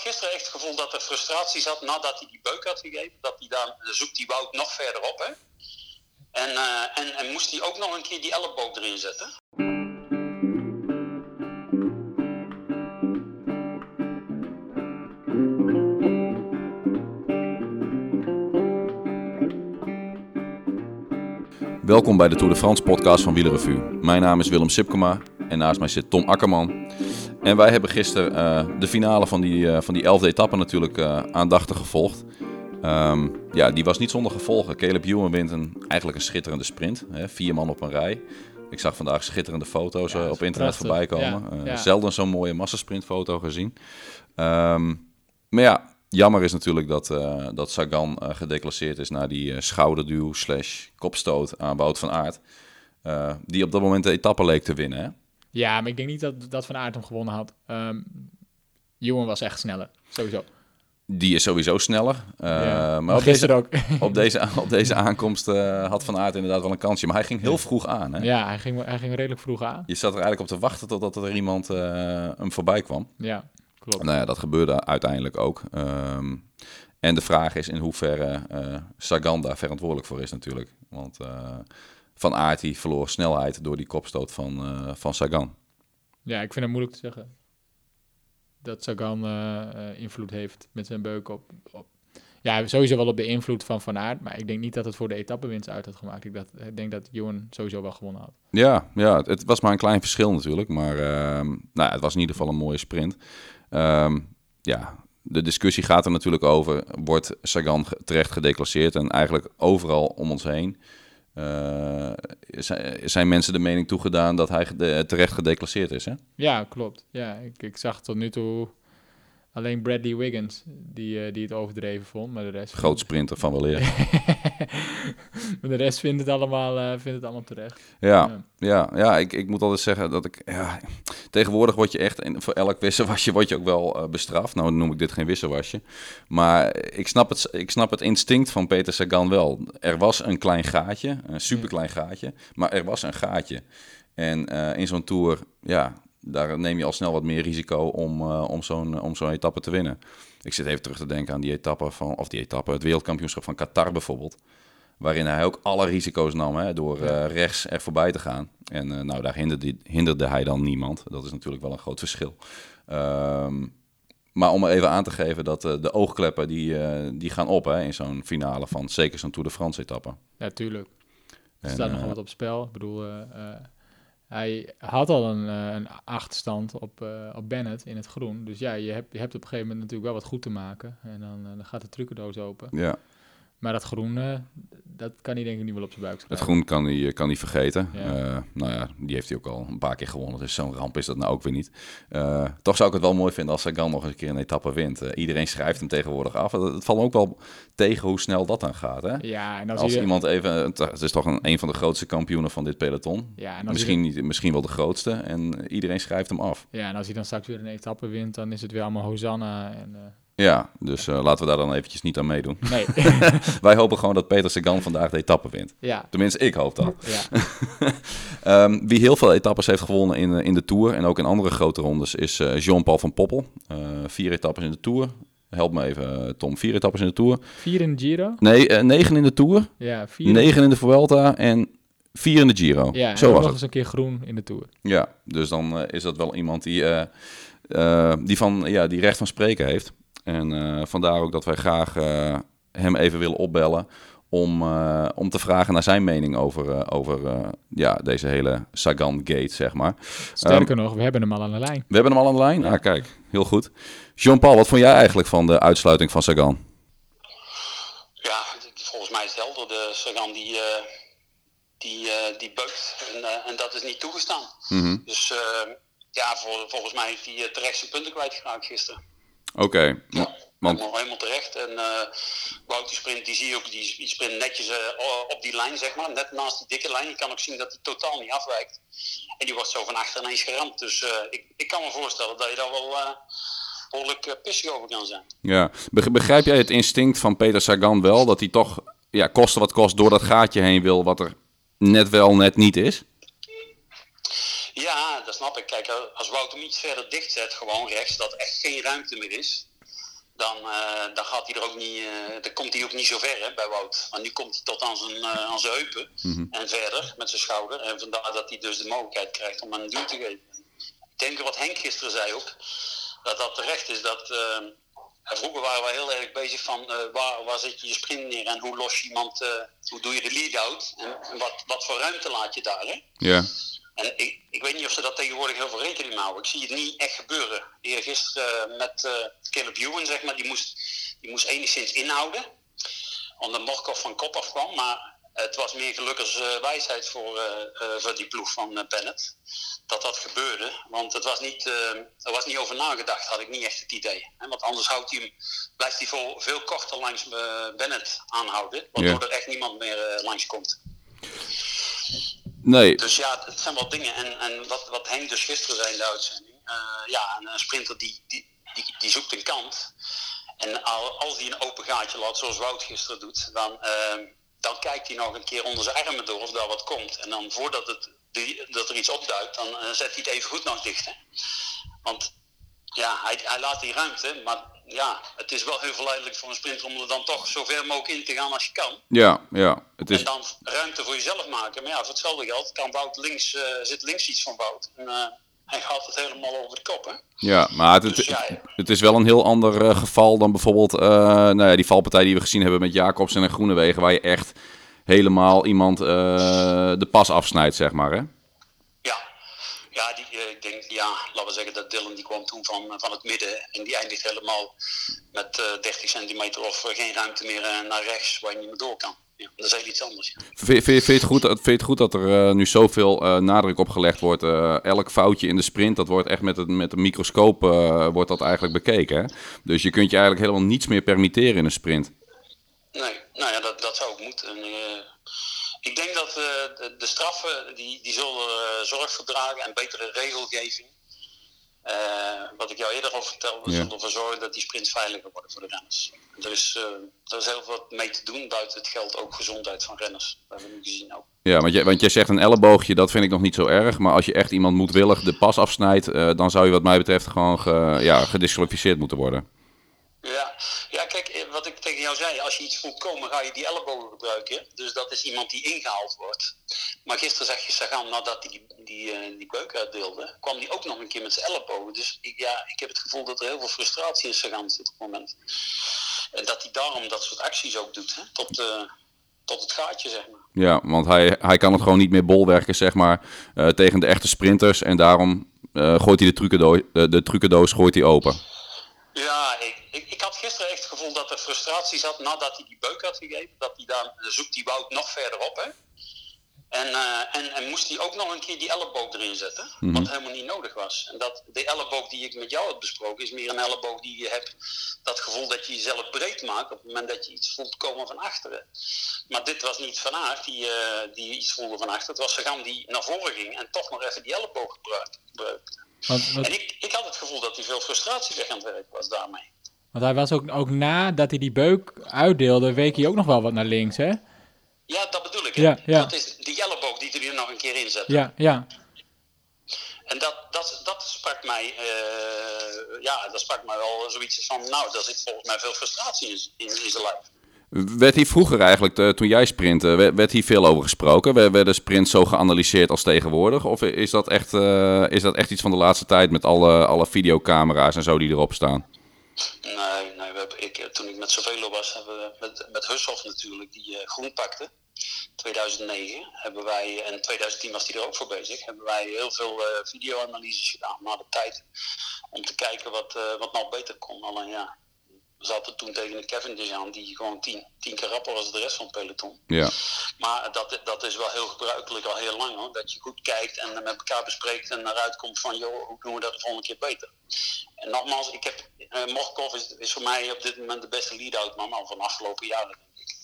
gisteren echt het gevoel dat er frustratie zat nadat hij die beuk had gegeven. Dat hij dan, zoekt die Wout nog verder op. Hè? En, eh, en, en moest hij ook nog een keer die elleboog erin zetten. Welkom bij de Tour de France podcast van Wielerrevue. Mijn naam is Willem Sipkema en naast mij zit Tom Akkerman. En wij hebben gisteren eh, de finale van die, uh, van die elfde etappe natuurlijk uh, aandachtig gevolgd. Um, ja, die was niet zonder gevolgen. Caleb Ewan wint een, eigenlijk een schitterende sprint. Hè? Vier man op een rij. Ik zag vandaag schitterende foto's ja, op internet voorbij komen. Ja, ja. Zelden zo'n mooie massasprintfoto gezien. Um, maar ja, Jammer is natuurlijk dat, dat Sagan gedeclasseerd is naar die schouderduw slash kopstoot aan Wout van Aert. die op dat moment de etappe leek te winnen. Hè? Ja, maar ik denk niet dat, dat Van Aert hem gewonnen had. Um, Johan was echt sneller, sowieso. Die is sowieso sneller. Ja, maar op deze, ook. op, deze, op deze aankomst had Van Aert inderdaad wel een kansje. Maar hij ging heel vroeg aan. Hè? Ja, hij ging, hij ging redelijk vroeg aan. Je zat er eigenlijk op te wachten totdat er iemand hem voorbij kwam. Ja. Klopt. Nou ja, dat gebeurde uiteindelijk ook. Um, en de vraag is in hoeverre uh, Sagan daar verantwoordelijk voor is natuurlijk. Want uh, Van Aert die verloor snelheid door die kopstoot van, uh, van Sagan. Ja, ik vind het moeilijk te zeggen. Dat Sagan invloed heeft met zijn beuk op, op, Ja, sowieso wel op de invloed van Van Aert. Maar ik denk niet dat het voor de etappewinst uit had gemaakt. Ik, dat, ik denk dat Johan sowieso wel gewonnen had. Ja, ja het, het was maar een klein verschil natuurlijk. Maar nou, het was in ieder geval een mooie sprint. Um, ja, de discussie gaat er natuurlijk over: wordt Sagan terecht gedeclasseerd? En eigenlijk overal om ons heen uh, zijn mensen de mening toegedaan dat hij terecht gedeclasseerd is. Hè? Ja, klopt. Ja, ik, ik zag tot nu toe Alleen Bradley Wiggins, die, uh, die het overdreven vond, maar de rest... Groot sprinter van weleer. maar de rest vindt het allemaal, uh, vindt het allemaal terecht. Ja, ja. ja, ik, ik moet altijd zeggen dat ik... Ja, tegenwoordig word je echt, en voor elk wisselwasje word je ook wel uh, bestraft. Nou noem ik dit geen wisselwasje. Maar ik snap, het, ik snap het instinct van Peter Sagan wel. Er was een klein gaatje, een superklein gaatje, maar er was een gaatje. En in zo'n Tour, ja, daar neem je al snel wat meer risico om, uh, om zo'n om zo'n etappe te winnen. Ik zit even terug te denken aan die etappe van, of die etappe, het wereldkampioenschap van Qatar bijvoorbeeld. Waarin hij ook alle risico's nam hè, door uh, rechts er voorbij te gaan. En uh, nou, daar hinderde, hinderde, hij dan niemand. Dat is natuurlijk wel een groot verschil. Um, maar om even aan te geven dat de oogkleppen die, die gaan op hè, in zo'n finale van zeker zo'n Tour de France etappe. Ja, tuurlijk. Er staat nog wat op spel. Ik bedoel, hij had al een, uh, een achterstand op, uh, op Bennett in het groen. Dus ja, je hebt, je hebt op een gegeven moment natuurlijk wel wat goed te maken. En dan, uh, dan gaat de trucendoos open. Ja. Maar dat groen, dat kan hij denk ik niet wel op zijn buik schrijven. Het groen kan hij, kan hij vergeten. Ja. Uh, nou ja, die heeft hij ook al een paar keer gewonnen. Dus zo'n ramp is dat nou ook weer niet. Uh, toch zou ik het wel mooi vinden als Sagan nog eens een keer een etappe wint. Uh, iedereen schrijft hem tegenwoordig af. Het, valt ook wel tegen hoe snel dat dan gaat. Hè? Ja, en als, als je... iemand even... Het is toch een, een van de grootste kampioenen van dit peloton. Ja, en misschien, je... niet, misschien wel de grootste. En iedereen schrijft hem af. Ja, en als hij dan straks weer een etappe wint, dan is het weer allemaal Hosanna en... Ja, dus uh, laten we daar dan eventjes niet aan meedoen. Nee. Wij hopen gewoon dat Peter Sagan vandaag de etappe wint. Ja. Tenminste, ik hoop dat. Ja. um, wie heel veel etappes heeft gewonnen in, in de Tour en ook in andere grote rondes is uh, Jean-Paul van Poppel. Uh, vier etappes in de Tour. Help me even, Tom. Vier etappes in de Tour. Vier in de Giro? Nee, negen in de Tour. Ja, vier. Negen in de Vuelta en vier in de Giro. Ja, Zo was nog het. eens een keer groen in de Tour. Ja, dus dan is dat wel iemand die, die, van, ja, die recht van spreken heeft. En uh, vandaar ook dat wij graag uh, hem even willen opbellen om, uh, om te vragen naar zijn mening over, over ja, deze hele Sagan-gate, zeg maar. Sterker um, nog, we hebben hem al aan de lijn. We hebben hem al aan de lijn? Ja. Ah, kijk, heel goed. Jean-Paul, wat vond jij eigenlijk van de uitsluiting van Sagan? Ja, volgens mij is het helder. De Sagan die, die, die bukt en, en dat is niet toegestaan. Mm -hmm. Dus ja, vol, volgens mij heeft hij terecht zijn punten kwijtgeraakt gisteren. Oké. Okay. Ja, want... helemaal, helemaal terecht. En uh, Wout die sprint, die zie je ook, die, die sprint netjes uh, op die lijn, zeg maar. Net naast die dikke lijn. Je kan ook zien dat hij totaal niet afwijkt. En die wordt zo van achter ineens geramd. Dus uh, ik, ik kan me voorstellen dat je daar wel behoorlijk pissig over kan zijn. Ja. Begrijp jij het instinct van Peter Sagan wel? Dat hij toch, ja, koste wat kost, door dat gaatje heen wil wat er net wel, net niet is? Ja, dat snap ik. Kijk, als Wout hem iets verder dicht zet, gewoon rechts, dat echt geen ruimte meer is. dan, uh, dan, gaat hij er ook niet, uh, dan komt hij ook niet zo ver hè, bij Wout. Want nu komt hij tot aan zijn, uh, aan zijn heupen Mhm. en verder met zijn schouder. En vandaar dat hij dus de mogelijkheid krijgt om een duw te geven. Ik denk wat Henk gisteren zei ook, dat dat terecht is. Dat, vroeger waren we heel erg bezig van waar, waar zet je je sprint neer en hoe los je iemand, hoe doe je de lead-out en, en wat, wat voor ruimte laat je daar. Hè? Ja. En ik, ik weet niet of ze dat tegenwoordig heel veel rekening houden. Ik zie het niet echt gebeuren. Eergisteren uh, met uh, Caleb Ewan, zeg maar, die moest, die moest enigszins inhouden. Omdat Morkov van kop af kwam. Maar het was meer gelukkig uh, wijsheid voor, voor die ploeg van Bennett. Dat dat gebeurde. Want het was niet, er was niet over nagedacht, had ik niet echt het idee. Hè? Want anders houdt hij hem, blijft hij veel, veel korter langs Bennett aanhouden. Waardoor Ja. er echt niemand meer langs komt. Nee. Dus ja, het zijn wel dingen. En, en wat, wat Henk dus gisteren zei in de uitzending. Uh, ja, een, sprinter die, die, die, die, zoekt een kant. En als hij een open gaatje laat, zoals Wout gisteren doet, dan, uh, dan kijkt hij nog een keer onder zijn armen door of daar wat komt. En dan voordat het, die, dat er iets opduikt, dan uh, zet hij het even goed nog dicht. Hè? Want ja, hij, hij laat die ruimte, maar ja, het is wel heel verleidelijk voor een sprinter om er dan toch zo ver mogelijk in te gaan als je kan. Ja, ja. Het is... En dan ruimte voor jezelf maken. Maar ja, voor hetzelfde geld kan Wout links, uh, zit links iets van Wout. En uh, hij gaat het helemaal over de kop, hè? Ja, maar het, Dus ja, het is wel een heel ander uh, geval dan bijvoorbeeld nou ja, die valpartij die we gezien hebben met Jacobsen en Groenewegen, waar je echt helemaal iemand de pas afsnijdt, zeg maar, hè? Ja, ja die, uh, ik denk, ja, laten we zeggen dat Dylan die kwam toen van, van het midden en die eindigt helemaal met uh, 30 centimeter of uh, geen ruimte meer uh, naar rechts waar je niet meer door kan. Ja, dat is heel iets anders. Ja. Vind, je het goed, vind je het goed dat er uh, nu zoveel uh, nadruk op gelegd wordt? Uh, elk foutje in de sprint, dat wordt echt met, het, met een microscoop wordt dat eigenlijk bekeken. Hè? Dus je kunt je eigenlijk helemaal niets meer permitteren in een sprint. Nee, nou ja, dat, dat zou ook moeten. En, ik denk dat uh, de, de, straffen, die, die zullen uh, zorg verdragen en betere regelgeving. Uh, wat ik jou eerder al vertelde, Ja. zullen ervoor zorgen dat die sprints veiliger worden voor de renners. Er is, uh, er is heel wat mee te doen, buiten het geld ook gezondheid van renners. Dat hebben we nu gezien ook. Ja, want jij, want jij zegt een elleboogje, dat vind ik nog niet zo erg. Maar als je echt iemand moedwillig de pas afsnijdt, uh, dan zou je wat mij betreft gewoon ge, ja, gedisqualificeerd moeten worden. Ja. ja, kijk, eh, wat ik tegen jou zei, als je iets voelt komen, ga je die ellebogen gebruiken. Dus dat is iemand die ingehaald wordt. Maar gisteren zag je Sagan, nadat hij die, die, uh, die beuk uitdeelde, kwam hij ook nog een keer met zijn ellebogen. Dus ik, ja, ik heb het gevoel dat er heel veel frustratie in Sagan zit op het moment. En dat hij daarom dat soort acties ook doet, hè, tot, uh, tot het gaatje, zeg maar. Ja, want hij, hij kan het gewoon niet meer bolwerken, zeg maar, uh, tegen de echte sprinters. En daarom uh, gooit hij de trucendoos, de, de trucendoos gooit hij open. Ja, ik, ik, ik, had gisteren echt het gevoel dat er frustratie zat nadat hij die beuk had gegeven. Dat hij dan zoekt die Wout nog verder op. Hè? En, uh, en, en moest hij ook nog een keer die elleboog erin zetten, mm -hmm. wat helemaal niet nodig was. En dat, de elleboog die ik met jou heb besproken, is meer een elleboog die je hebt, dat gevoel dat je jezelf breed maakt op het moment dat je iets voelt komen van achteren. Maar dit was niet Van Aert die, uh, die iets voelde van achteren, het was Sagan die naar voren ging en toch nog even die elleboog gebruikte. Wat, en ik, ik had het gevoel dat hij veel frustratie weg aan het werk was daarmee. Want hij was ook, ook nadat hij die beuk uitdeelde, week hij ook nog wel wat naar links, hè? Ja, dat bedoel ik. Ja, ja. Dat is die elleboog die er nog een keer in zet. Ja, ja. En dat, dat, dat sprak mij, uh, ja, dat sprak mij wel zoiets van, nou, daar zit volgens mij veel frustratie in, in, in zijn lijf. Werd hier vroeger eigenlijk, uh, toen jij sprintte, werd, werd hier veel over gesproken? Werden sprints zo geanalyseerd als tegenwoordig? Of is dat echt, uh, is dat echt iets van de laatste tijd met alle, alle videocamera's en zo die erop staan? Nee, nee we ik, toen ik met Cervelo was, hebben we met, met Hushoff natuurlijk, die uh, groen pakte. 2009 hebben wij, en 2010 was hij er ook voor bezig, hebben wij heel veel uh, video-analyses gedaan na de tijd. Om te kijken wat, uh, wat nou beter kon. Alleen ja, we zaten toen tegen een Cavendish aan die gewoon tien, tien keer rapper was de rest van het peloton. Ja. Maar dat, dat is wel heel gebruikelijk al heel lang hoor. Dat je goed kijkt en met elkaar bespreekt en eruit komt van joh, hoe doen we dat de volgende keer beter. En nogmaals, ik heb, uh, Morkov is, is voor mij op dit moment de beste lead-out man van de afgelopen jaren denk ik.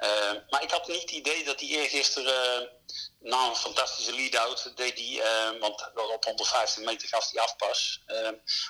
Uh, maar ik had niet het idee dat hij eergisteren na een fantastische lead-out deed hij, uh, want op 150 meter gaf hij afpas.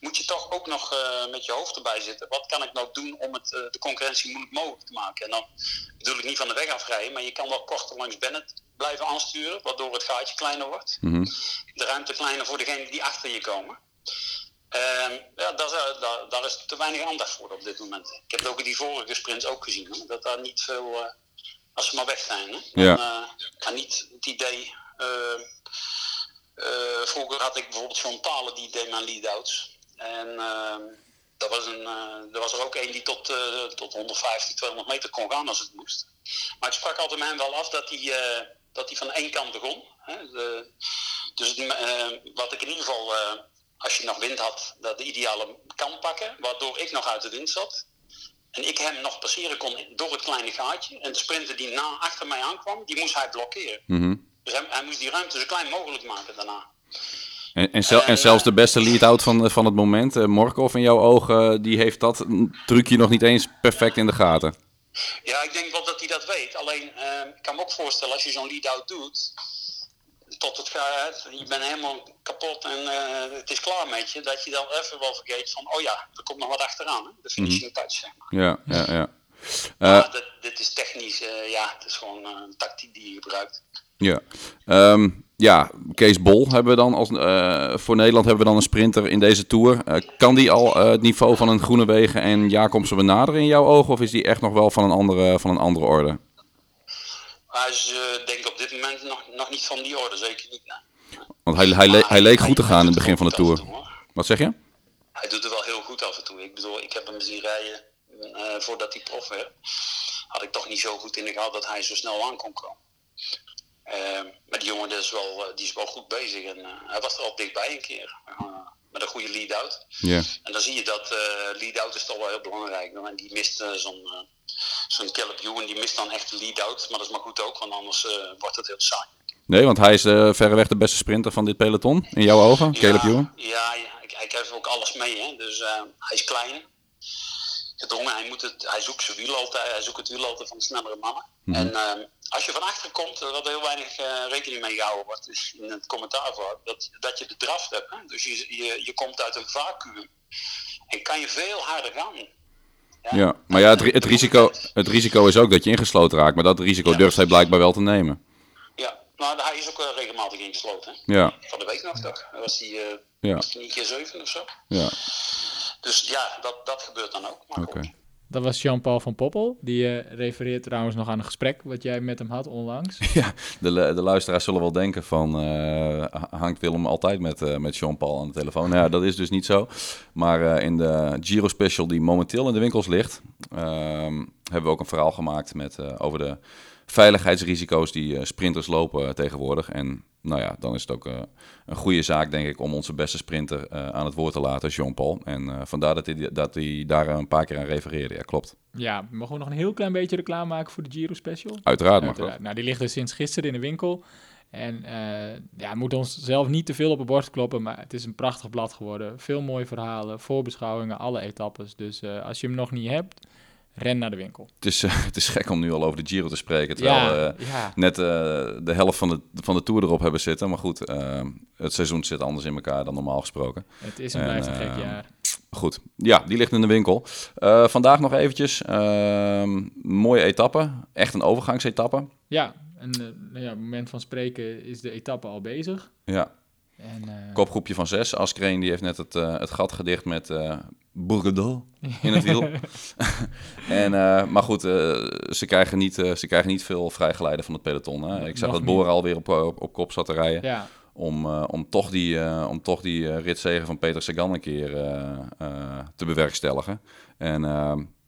moet je toch ook nog met je hoofd erbij zitten. Wat kan ik nou doen om het, de concurrentie moeilijk mogelijk te maken? En dan bedoel ik niet van de weg afrijden, maar je kan wel korter langs Bennett blijven aansturen, waardoor het gaatje kleiner wordt. Mm -hmm. De ruimte kleiner voor degenen die achter je komen. Ehm, ja, daar, is, eh, daar, daar is te weinig aandacht voor op dit moment. Ik heb het ook in die vorige sprints ook gezien. Hè, dat daar niet veel, eh, als ze maar weg zijn. Hè, dan, Ja. eh, en niet het idee. eh, eh, vroeger had ik bijvoorbeeld John Talen die deed mijn lead-outs. En ehm dat was een, er was er ook een die tot, tot 150, 200 meter kon gaan als het moest. Maar ik sprak altijd met hem wel af dat hij, dat hij van één kant begon. Hè. De, dus wat ik in ieder geval, als je nog wind had, dat de ideale kant pakken. Waardoor ik nog uit de wind zat. En ik hem nog passeren kon door het kleine gaatje. En de sprinter die na, achter mij aankwam, die moest hij blokkeren. Mhm. Dus hij, hij moest die ruimte zo klein mogelijk maken daarna. En, en, zel- en zelfs de beste lead-out van, van het moment, eh, Morkov in jouw ogen, die heeft dat trucje nog niet eens perfect in de gaten. Ja, ik denk wel dat hij dat weet. Alleen, eh, ik kan me ook voorstellen, als je zo'n lead-out doet, tot het gaat, je bent helemaal kapot en eh, het is klaar met je, dat je dan even wel vergeet van, oh ja, er komt nog wat achteraan, hè? de finishing touch, zeg maar. Ja, ja, ja. Maar dit, dit is technisch, eh, ja, het is gewoon een tactiek die je gebruikt. Ja. Ehm, ja, Kees Bol hebben we dan als, voor Nederland hebben we dan een sprinter in deze Tour. Kan die al het niveau van een Groenewegen en Jacobsen benaderen in jouw ogen? Of is die echt nog wel van een andere, van een andere orde? Hij is, denk niet van die orde, zeker niet. nee. Want hij, hij, le- Maar hij leek goed te gaan in het begin van de Tour. toe. Wat zeg je? Hij doet het wel heel goed af en toe. Ik bedoel, ik heb hem zien rijden eh, voordat hij prof werd. Had ik toch niet zo goed in de gaten dat hij zo snel aan kon komen. Eh, maar die jongen is, wel, eh, die is wel goed bezig. En, eh, hij was er al dichtbij een keer. met een goede lead-out. En dan zie je dat lead-out is toch wel heel belangrijk. En die mist zo'n zo'n Caleb Ewan, die mist dan echt de lead-out. Maar dat is maar goed ook, want anders wordt het heel saai. Nee, want hij is eh, verreweg de beste sprinter van dit peloton, in jouw ogen, Caleb ja, Ewan. Ja, ja ik, heb ook alles mee. Hè. Dus eh, hij is klein. Gedrongen, hij, moet het, hij zoekt zijn wiel altijd. Hij zoekt het wiel altijd van de snellere mannen. En eh, als je van achter komt, er wordt heel weinig rekening mee gehouden wordt in het commentaar voor, dat, dat je de draf hebt. Hè. Dus je, je, je komt uit een vacuüm en kan je veel harder gaan. Ja, maar ja, het, ri- het, risico, het risico is ook dat je ingesloten raakt. Maar dat risico Ja, durft hij blijkbaar wel te nemen. Maar hij is ook wel regelmatig ingesloten. Hè. Ja, Van de week nog toch? Was hij eh ja, niet keer zeven of zo? ja. Dus ja, dat, dat gebeurt dan ook. Oké. Dat was Jean-Paul van Poppel. Die eh, refereert trouwens nog aan een gesprek wat jij met hem had onlangs. Ja, de, de luisteraars zullen wel denken van... eh, hangt Willem altijd met, eh, met Jean-Paul aan de telefoon? Nou ja, dat is dus niet zo. Maar eh, in de Giro Special die momenteel in de winkels ligt... ehm, hebben we ook een verhaal gemaakt met, eh, over de veiligheidsrisico's die eh, sprinters lopen tegenwoordig. En nou ja, dan is het ook eh, een goede zaak, denk ik, om onze beste sprinter eh, aan het woord te laten, Jean-Paul. En vandaar dat hij, dat hij daar een paar keer aan refereerde. Ja, klopt. Ja, mogen we nog een heel klein beetje reclame maken voor de Giro Special? Uiteraard mag dat. Uiteraard. Nou, die ligt dus sinds gisteren in de winkel. En ja, we moeten ons zelf niet te veel op de borst kloppen, maar het is een prachtig blad geworden. Veel mooie verhalen, voorbeschouwingen, alle etappes. Dus als je hem nog niet hebt, ren naar de winkel. Het is, eh, het is gek om nu al over de Giro te spreken, terwijl ja, we ja, net eh, de helft van de, van de Tour erop hebben zitten. Maar goed, eh, het seizoen zit anders in elkaar dan normaal gesproken. het is en En, blijft een gek eh, jaar. Goed, ja, die ligt in de winkel. Eh, vandaag nog eventjes, ehm, mooie etappe, echt een overgangsetappe. Ja, en eh, nou ja, op het moment van spreken is de etappe al bezig. Ja, En, eh, kopgroepje van zes. Askreen die heeft net het, eh, het gat gedicht met eh Bourgodeau in het wiel. en, eh, maar goed, eh, ze, krijgen niet, eh, ze krijgen niet veel vrijgeleide van het peloton. Hè. Ik zag Nog dat. Bora alweer op, op, op kop zat te rijden. ja, Om, eh, om toch die, eh, om toch die eh, ritzegen van Peter Sagan een keer eh, eh, te bewerkstelligen. En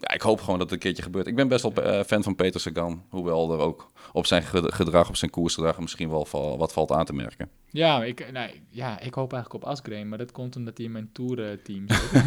ja, ik hoop gewoon dat het een keertje gebeurt. Ik ben best wel eh, fan van Peter Sagan. Hoewel er ook op zijn ge- gedrag, op zijn koersgedrag misschien wel val- wat valt aan te merken. Ja, ik, nou, ja, ik hoop eigenlijk op Asgreen, maar dat komt omdat hij in mijn tour-team zit.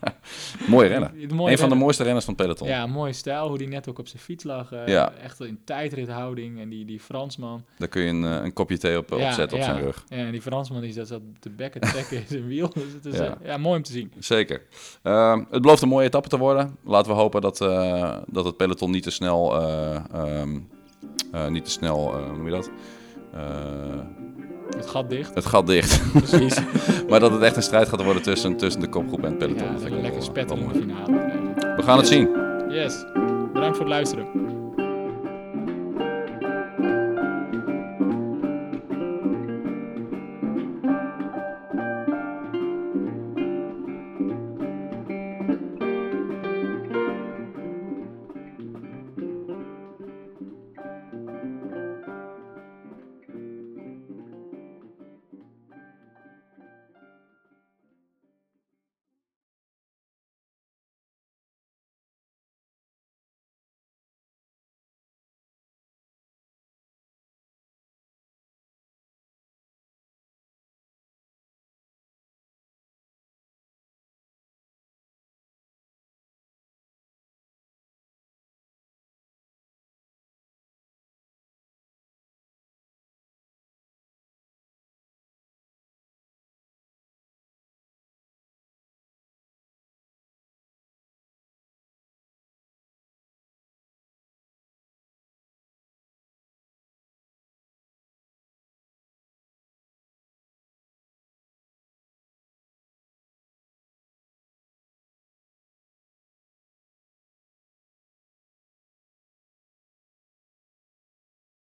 Mooie renner. Een van de mooiste renners van het peloton. Ja, mooie stijl, hoe die net ook op zijn fiets lag. eh, Ja. Echt in tijdrithouding en die, die Fransman. Daar kun je een, eh, een kopje thee op, Ja, opzetten op ja. zijn rug. Ja, en die Fransman die zat te bekken trekken in zijn wiel. Dus het is Ja. ja. ja, mooi om te zien. Zeker. Ehm, het belooft een mooie etappe te worden. Laten we hopen dat, eh, dat het peloton niet te snel, eh, ehm, eh, niet te snel, eh, hoe noem je dat? Het gat dicht. het gat dicht. Precies. maar dat het echt een strijd gaat worden tussen, tussen de kopgroep en het peloton. ja, Dat vind een ik lekker spetterende mooi. finale. We gaan het zien. Yes. Bedankt voor het luisteren.